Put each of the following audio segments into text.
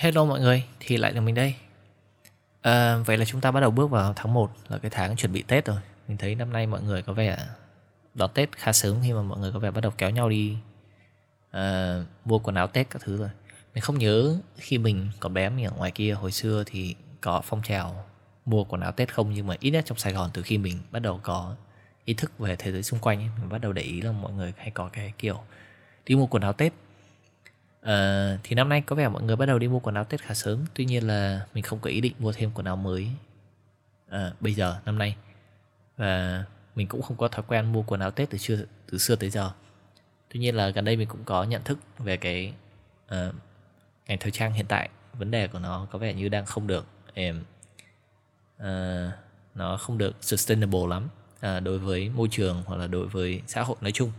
Hello mọi người, thì lại là mình đây. À, Vậy là chúng ta bắt đầu bước vào tháng 1 là cái tháng chuẩn bị Tết rồi. Mình thấy năm nay mọi người có vẻ đón Tết khá sớm khi mà mọi người có vẻ bắt đầu kéo nhau đi à, mua quần áo Tết các thứ rồi. Mình không nhớ khi mình còn bé mình ở ngoài kia hồi xưa thì có phong trào mua quần áo Tết không Nhưng mà ít nhất trong Sài Gòn từ khi mình bắt đầu có ý thức về thế giới xung quanh ấy, Mình bắt đầu để ý là mọi người hay có cái kiểu đi mua quần áo Tết. Uh, thì năm nay có vẻ mọi người bắt đầu đi mua quần áo Tết khá sớm Tuy nhiên là mình không có ý định mua thêm quần áo mới uh, Bây giờ, năm nay. Và mình cũng không có thói quen mua quần áo Tết từ xưa, từ xưa tới giờ. Tuy nhiên là gần đây mình cũng có nhận thức về cái uh, ngành thời trang hiện tại Vấn đề của nó có vẻ như đang không được um, uh, Nó không được sustainable lắm uh, Đối với môi trường hoặc là đối với xã hội nói chung.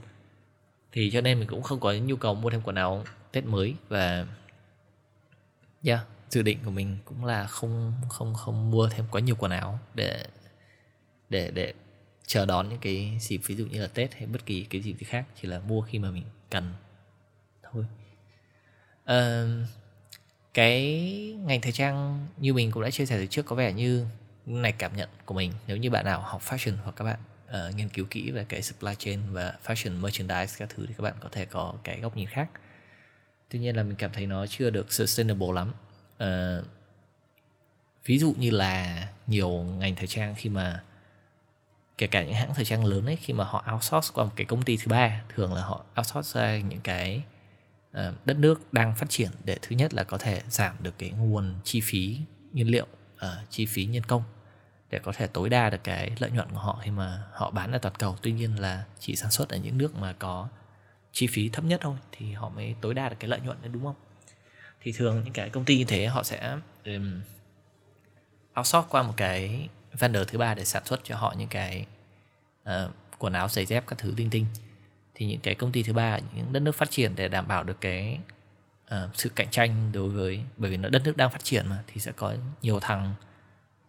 Thì cho nên mình cũng không có nhu cầu mua thêm quần áo Tết mới và yeah, dự định của mình cũng là không không không mua thêm quá nhiều quần áo để để để chờ đón những cái dịp ví dụ như là Tết hay bất kỳ cái dịp gì khác chỉ là mua khi mà mình cần thôi. À, cái ngành thời trang như mình cũng đã chia sẻ từ trước có vẻ như này cảm nhận của mình. Nếu như bạn nào học fashion hoặc các bạn uh, nghiên cứu kỹ về cái supply chain và fashion merchandise các thứ thì các bạn có thể có cái góc nhìn khác. Tuy nhiên là mình cảm thấy nó chưa được sustainable lắm. Uh, ví dụ như là nhiều ngành thời trang khi mà kể cả những hãng thời trang lớn ấy khi mà họ outsource qua một cái công ty thứ ba thường là họ outsource ra những cái uh, đất nước đang phát triển để thứ nhất là có thể giảm được cái nguồn chi phí nhiên liệu uh, chi phí nhân công để có thể tối đa được cái lợi nhuận của họ khi mà họ bán ở toàn cầu. Tuy nhiên là chỉ sản xuất ở những nước mà có chi phí thấp nhất thôi thì họ mới tối đa được cái lợi nhuận đấy đúng không? Thì thường những cái công ty như thế họ sẽ um, outsource qua một cái vendor thứ ba để sản xuất cho họ những cái uh, quần áo giày dép các thứ linh tinh. Thì những cái công ty thứ ba những đất nước phát triển để đảm bảo được cái uh, sự cạnh tranh đối với bởi vì nó đất nước đang phát triển mà thì sẽ có nhiều thằng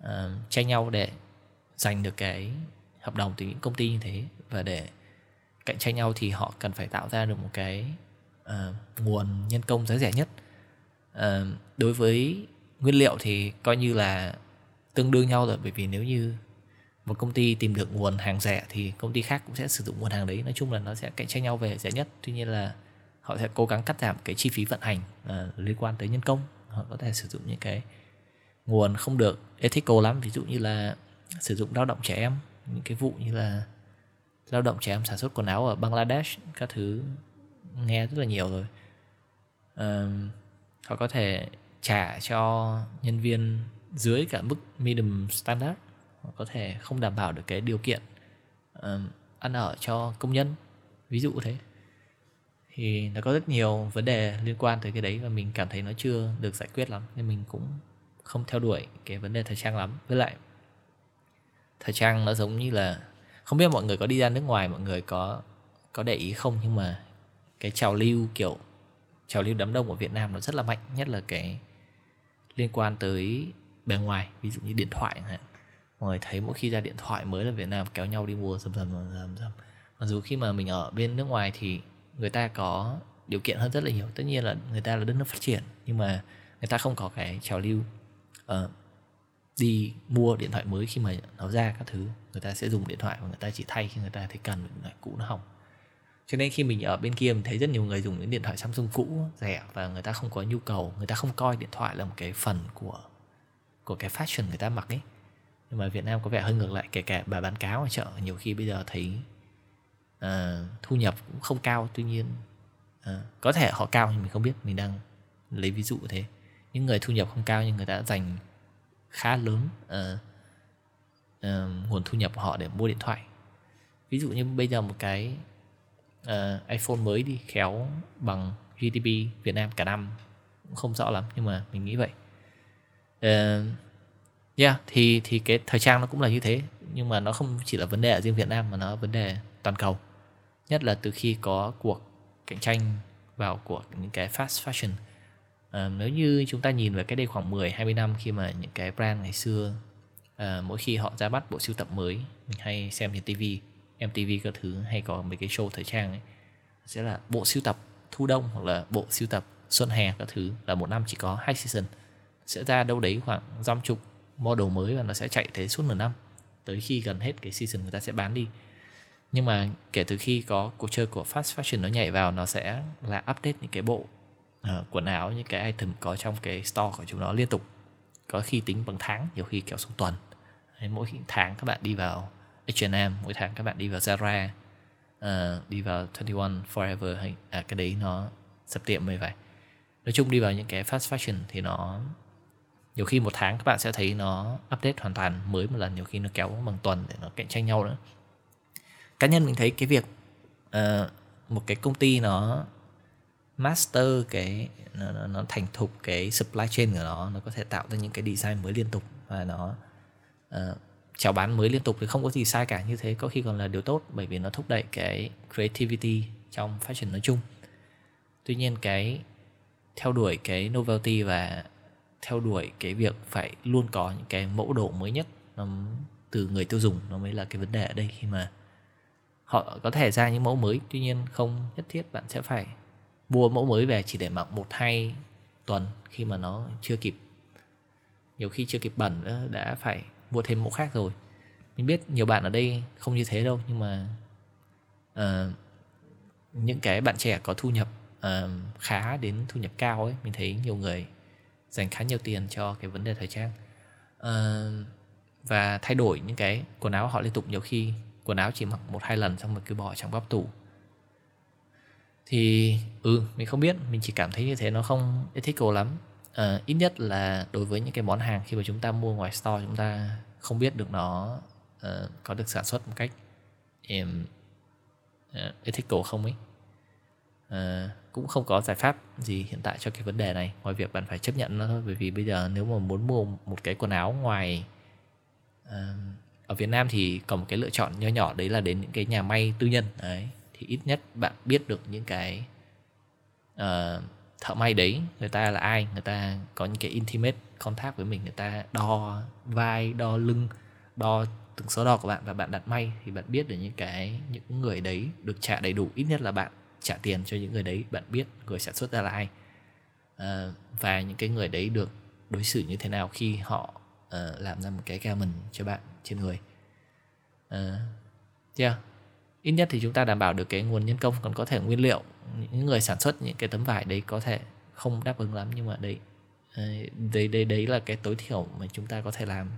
uh, tranh nhau để giành được cái hợp đồng từ những công ty như thế. Và để cạnh tranh nhau thì họ cần phải tạo ra được một cái uh, nguồn nhân công giá rẻ nhất. Uh, đối với nguyên liệu thì coi như là tương đương nhau rồi bởi vì nếu như một công ty tìm được nguồn hàng rẻ thì công ty khác cũng sẽ sử dụng nguồn hàng đấy. Nói chung là nó sẽ cạnh tranh nhau về rẻ nhất. Tuy nhiên là họ sẽ cố gắng cắt giảm cái chi phí vận hành uh, liên quan tới nhân công. Họ có thể sử dụng những cái nguồn không được ethical lắm. Ví dụ như là sử dụng lao động trẻ em những cái vụ như là lao động trẻ em sản xuất quần áo ở Bangladesh các thứ nghe rất là nhiều rồi. Um, họ có thể trả cho nhân viên dưới cả mức minimum standard. Họ có thể không đảm bảo được cái điều kiện um, ăn ở cho công nhân ví dụ thế. Thì nó có rất nhiều vấn đề liên quan tới cái đấy và mình cảm thấy nó chưa được giải quyết lắm nên mình cũng không theo đuổi cái vấn đề thời trang lắm. Với lại, thời trang nó giống như là, không biết mọi người có đi ra nước ngoài, mọi người có có để ý không? Nhưng mà cái trào lưu kiểu, trào lưu đám đông ở Việt Nam nó rất là mạnh, nhất là cái liên quan tới bề ngoài, ví dụ như điện thoại chẳng hạn. Mọi người thấy mỗi khi ra điện thoại mới là Việt Nam kéo nhau đi mua dầm dầm dầm dầm mặc dù khi mà mình ở bên nước ngoài thì người ta có điều kiện hơn rất là nhiều. Tất nhiên là người ta là đất nước phát triển, nhưng mà người ta không có cái trào lưu uh, đi mua điện thoại mới khi mà nó ra các thứ người ta sẽ dùng điện thoại và người ta chỉ thay khi người ta thấy cần điện thoại cũ nó hỏng. Cho nên khi mình ở bên kia mình thấy rất nhiều người dùng những điện thoại Samsung cũ rẻ và người ta không có nhu cầu người ta không coi điện thoại là một cái phần của của cái fashion người ta mặc ấy. Nhưng mà Việt Nam có vẻ hơi ngược lại kể cả bà bán cáo ở chợ nhiều khi bây giờ thấy uh, thu nhập cũng không cao tuy nhiên uh, có thể họ cao nhưng mình không biết mình đang lấy ví dụ thế những người thu nhập không cao nhưng người ta đã dành khá lớn uh, uh, nguồn thu nhập của họ để mua điện thoại. Ví dụ như bây giờ một cái uh, iPhone mới đi khéo bằng GDP Việt Nam cả năm cũng không rõ lắm nhưng mà mình nghĩ vậy. Uh, yeah thì thì cái thời trang nó cũng là như thế nhưng mà nó không chỉ là vấn đề ở riêng Việt Nam mà nó là vấn đề toàn cầu. Nhất là từ khi có cuộc cạnh tranh vào của những cái fast fashion à, nếu như chúng ta nhìn về cái đây khoảng 10 20 năm khi mà những cái brand ngày xưa à, mỗi khi họ ra mắt bộ sưu tập mới mình hay xem trên tivi MTV các thứ hay có mấy cái show thời trang ấy sẽ là bộ sưu tập thu đông hoặc là bộ sưu tập xuân hè các thứ là một năm chỉ có hai season. Sẽ ra đâu đấy khoảng dăm chục model mới và nó sẽ chạy thế suốt nửa năm. Tới khi gần hết cái season người ta sẽ bán đi. Nhưng mà kể từ khi có cuộc chơi của fast fashion nó nhảy vào nó sẽ là update những cái bộ uh, quần áo những cái item có trong cái store của chúng nó liên tục có khi tính bằng tháng nhiều khi kéo xuống tuần. Mỗi tháng các bạn đi vào H&M mỗi tháng các bạn đi vào Zara uh, đi vào 21 Forever hay à, cái đấy nó sập tiệm mới vậy. Nói chung đi vào những cái fast fashion thì nó nhiều khi một tháng các bạn sẽ thấy nó update hoàn toàn mới một lần nhiều khi nó kéo bằng tuần để nó cạnh tranh nhau nữa. Cá nhân mình thấy cái việc uh, một cái công ty nó master cái nó, nó, nó thành thục cái supply chain của nó nó có thể tạo ra những cái design mới liên tục và nó uh, chào bán mới liên tục thì không có gì sai cả. Như thế có khi còn là điều tốt bởi vì nó thúc đẩy cái creativity trong fashion nói chung. Tuy nhiên cái theo đuổi cái novelty và theo đuổi cái việc phải luôn có những cái mẫu đồ mới nhất nó từ người tiêu dùng nó mới là cái vấn đề ở đây khi mà họ có thể ra những mẫu mới. Tuy nhiên không nhất thiết bạn sẽ phải mua mẫu mới về chỉ để mặc một hai tuần khi mà nó chưa kịp. Nhiều khi chưa kịp bẩn nữa đã phải mua thêm mẫu khác rồi. Mình biết nhiều bạn ở đây không như thế đâu nhưng mà uh, những cái bạn trẻ có thu nhập uh, khá đến thu nhập cao ấy mình thấy nhiều người dành khá nhiều tiền cho cái vấn đề thời trang. Uh, và thay đổi những cái quần áo họ liên tục nhiều khi quần áo chỉ mặc một hai lần xong rồi cứ bỏ trong bắp tủ thì ừ mình không biết mình chỉ cảm thấy như thế nó không ethical lắm. À, ít nhất là đối với những cái món hàng khi mà chúng ta mua ngoài store chúng ta không biết được nó uh, có được sản xuất một cách um, uh, ethical không ấy. Uh, cũng không có giải pháp gì hiện tại cho cái vấn đề này. Ngoài việc bạn phải chấp nhận nó thôi bởi vì bây giờ nếu mà muốn mua một cái quần áo ngoài uh, ở Việt Nam thì có một cái lựa chọn nho nhỏ đấy là đến những cái nhà may tư nhân đấy thì ít nhất bạn biết được những cái uh, thợ may đấy người ta là ai người ta có những cái intimate contact với mình người ta đo vai đo lưng đo từng số đo của bạn và bạn đặt may thì bạn biết được những cái những người đấy được trả đầy đủ. Ít nhất là bạn trả tiền cho những người đấy bạn biết người sản xuất ra là ai. Uh, và những cái người đấy được đối xử như thế nào khi họ uh, làm ra một cái garment cho bạn trên người. Uh, yeah ít nhất thì chúng ta đảm bảo được cái nguồn nhân công còn có thể nguyên liệu những người sản xuất những cái tấm vải đấy có thể không đáp ứng lắm nhưng mà đấy đấy đấy đấy là cái tối thiểu mà chúng ta có thể làm.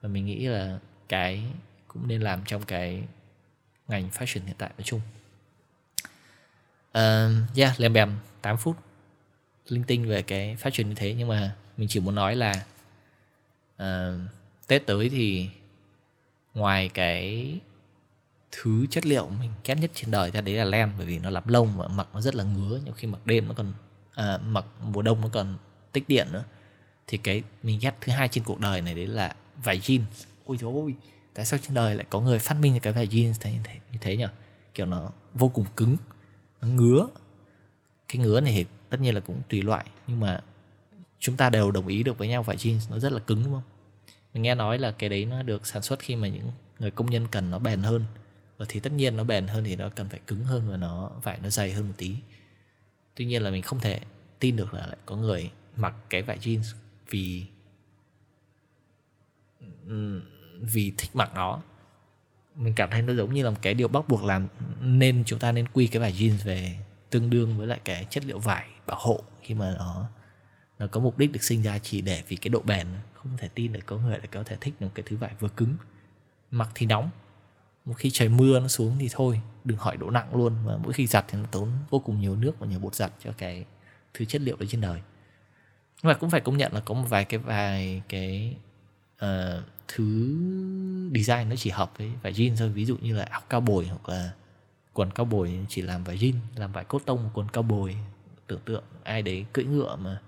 Và mình nghĩ là cái cũng nên làm trong cái ngành fashion hiện tại nói chung. Uh, yeah lèm bèm 8 phút linh tinh về cái fashion như thế nhưng mà mình chỉ muốn nói là uh, tết tới thì ngoài cái thứ chất liệu mình ghét nhất trên đời ra đấy là len bởi vì nó lắm lông và mặc nó rất là ngứa nhiều khi mặc đêm nó còn à, mặc mùa đông nó còn tích điện nữa. Thì cái mình ghét thứ hai trên cuộc đời này đấy là vải jeans. Ôi trời ơi tại sao trên đời lại có người phát minh cái vải jeans thế, thế như thế nhỉ kiểu nó vô cùng cứng nó ngứa. Cái ngứa này thì tất nhiên là cũng tùy loại nhưng mà chúng ta đều đồng ý được với nhau vải jeans nó rất là cứng đúng không? Mình nghe nói là cái đấy nó được sản xuất khi mà những người công nhân cần nó bền hơn. Ờ, thì tất nhiên nó bền hơn thì nó cần phải cứng hơn và nó vải nó dày hơn một tí. Tuy nhiên là mình không thể tin được là lại có người mặc cái vải jeans vì vì thích mặc nó. Mình cảm thấy nó giống như là một cái điều bắt buộc làm nên chúng ta nên quy cái vải jeans về tương đương với lại cái chất liệu vải bảo hộ khi mà nó nó có mục đích được sinh ra chỉ để vì cái độ bền. Không thể tin được có người lại có thể thích được cái thứ vải vừa cứng, mặc thì nóng một khi trời mưa nó xuống thì thôi đừng hỏi độ nặng luôn mà mỗi khi giặt thì nó tốn vô cùng nhiều nước và nhiều bột giặt cho cái thứ chất liệu đấy trên đời. Nhưng mà cũng phải công nhận là có một vài cái vài cái uh, thứ design nó chỉ hợp với vải jean thôi. Ví dụ như là áo cao bồi hoặc là quần cao bồi chỉ làm vải jean làm vải cốt tông quần cao bồi. Tưởng tượng ai đấy cưỡi ngựa mà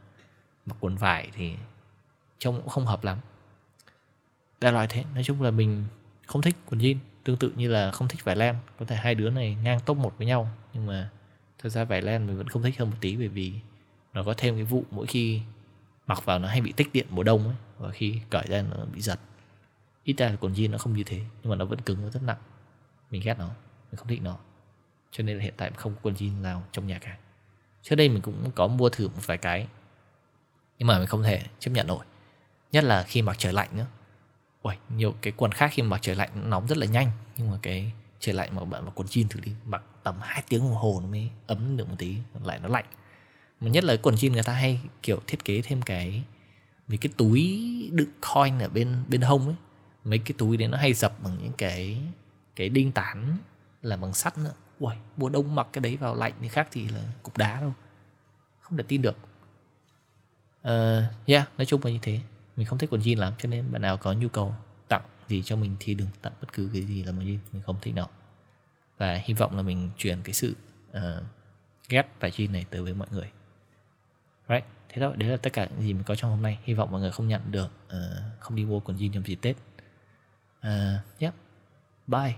mặc quần vải thì trông cũng không hợp lắm. Đại loại thế nói chung là mình không thích quần jean tương tự như là không thích vải len. Có thể hai đứa này ngang top một với nhau, nhưng mà thật ra vải len mình vẫn không thích hơn một tí bởi vì nó có thêm cái vụ mỗi khi mặc vào nó hay bị tích điện mùa đông ấy, và khi cởi ra nó bị giật. Ít ra còn jean nó không như thế, nhưng mà nó vẫn cứng, nó rất nặng. Mình ghét nó, mình không thích nó. Cho nên là hiện tại không có quần jean nào trong nhà cả. Trước đây mình cũng có mua thử một vài cái, nhưng mà mình không thể chấp nhận nổi. Nhất là khi mặc trời lạnh nữa. Ui, nhiều cái quần khác khi mặc trời lạnh nóng rất là nhanh. Nhưng mà cái trời lạnh mà bạn mặc quần jean thử đi mặc tầm 2 tiếng đồng hồ nó mới ấm được một tí lại nó lạnh. Mà nhất là quần jean người ta hay kiểu thiết kế thêm cái mấy cái túi đựng coin ở bên bên hông ấy. Mấy cái túi đấy nó hay dập bằng những cái cái đinh tán là bằng sắt nữa. Ui mùa đông mặc cái đấy vào lạnh thì khác thì là cục đá đâu. Không thể tin được. Uh, yeah nói chung là như thế mình không thích quần jean lắm cho nên bạn nào có nhu cầu tặng gì cho mình thì đừng tặng bất cứ cái gì là một jean mình không thích nào và hy vọng là mình truyền cái sự uh, ghét vải jean này tới với mọi người. Right? Thế thôi đấy là tất cả những gì mình có trong hôm nay. Hy vọng mọi người không nhận được uh, không đi mua quần jean trong dịp tết. Ờ, uh, yep bye.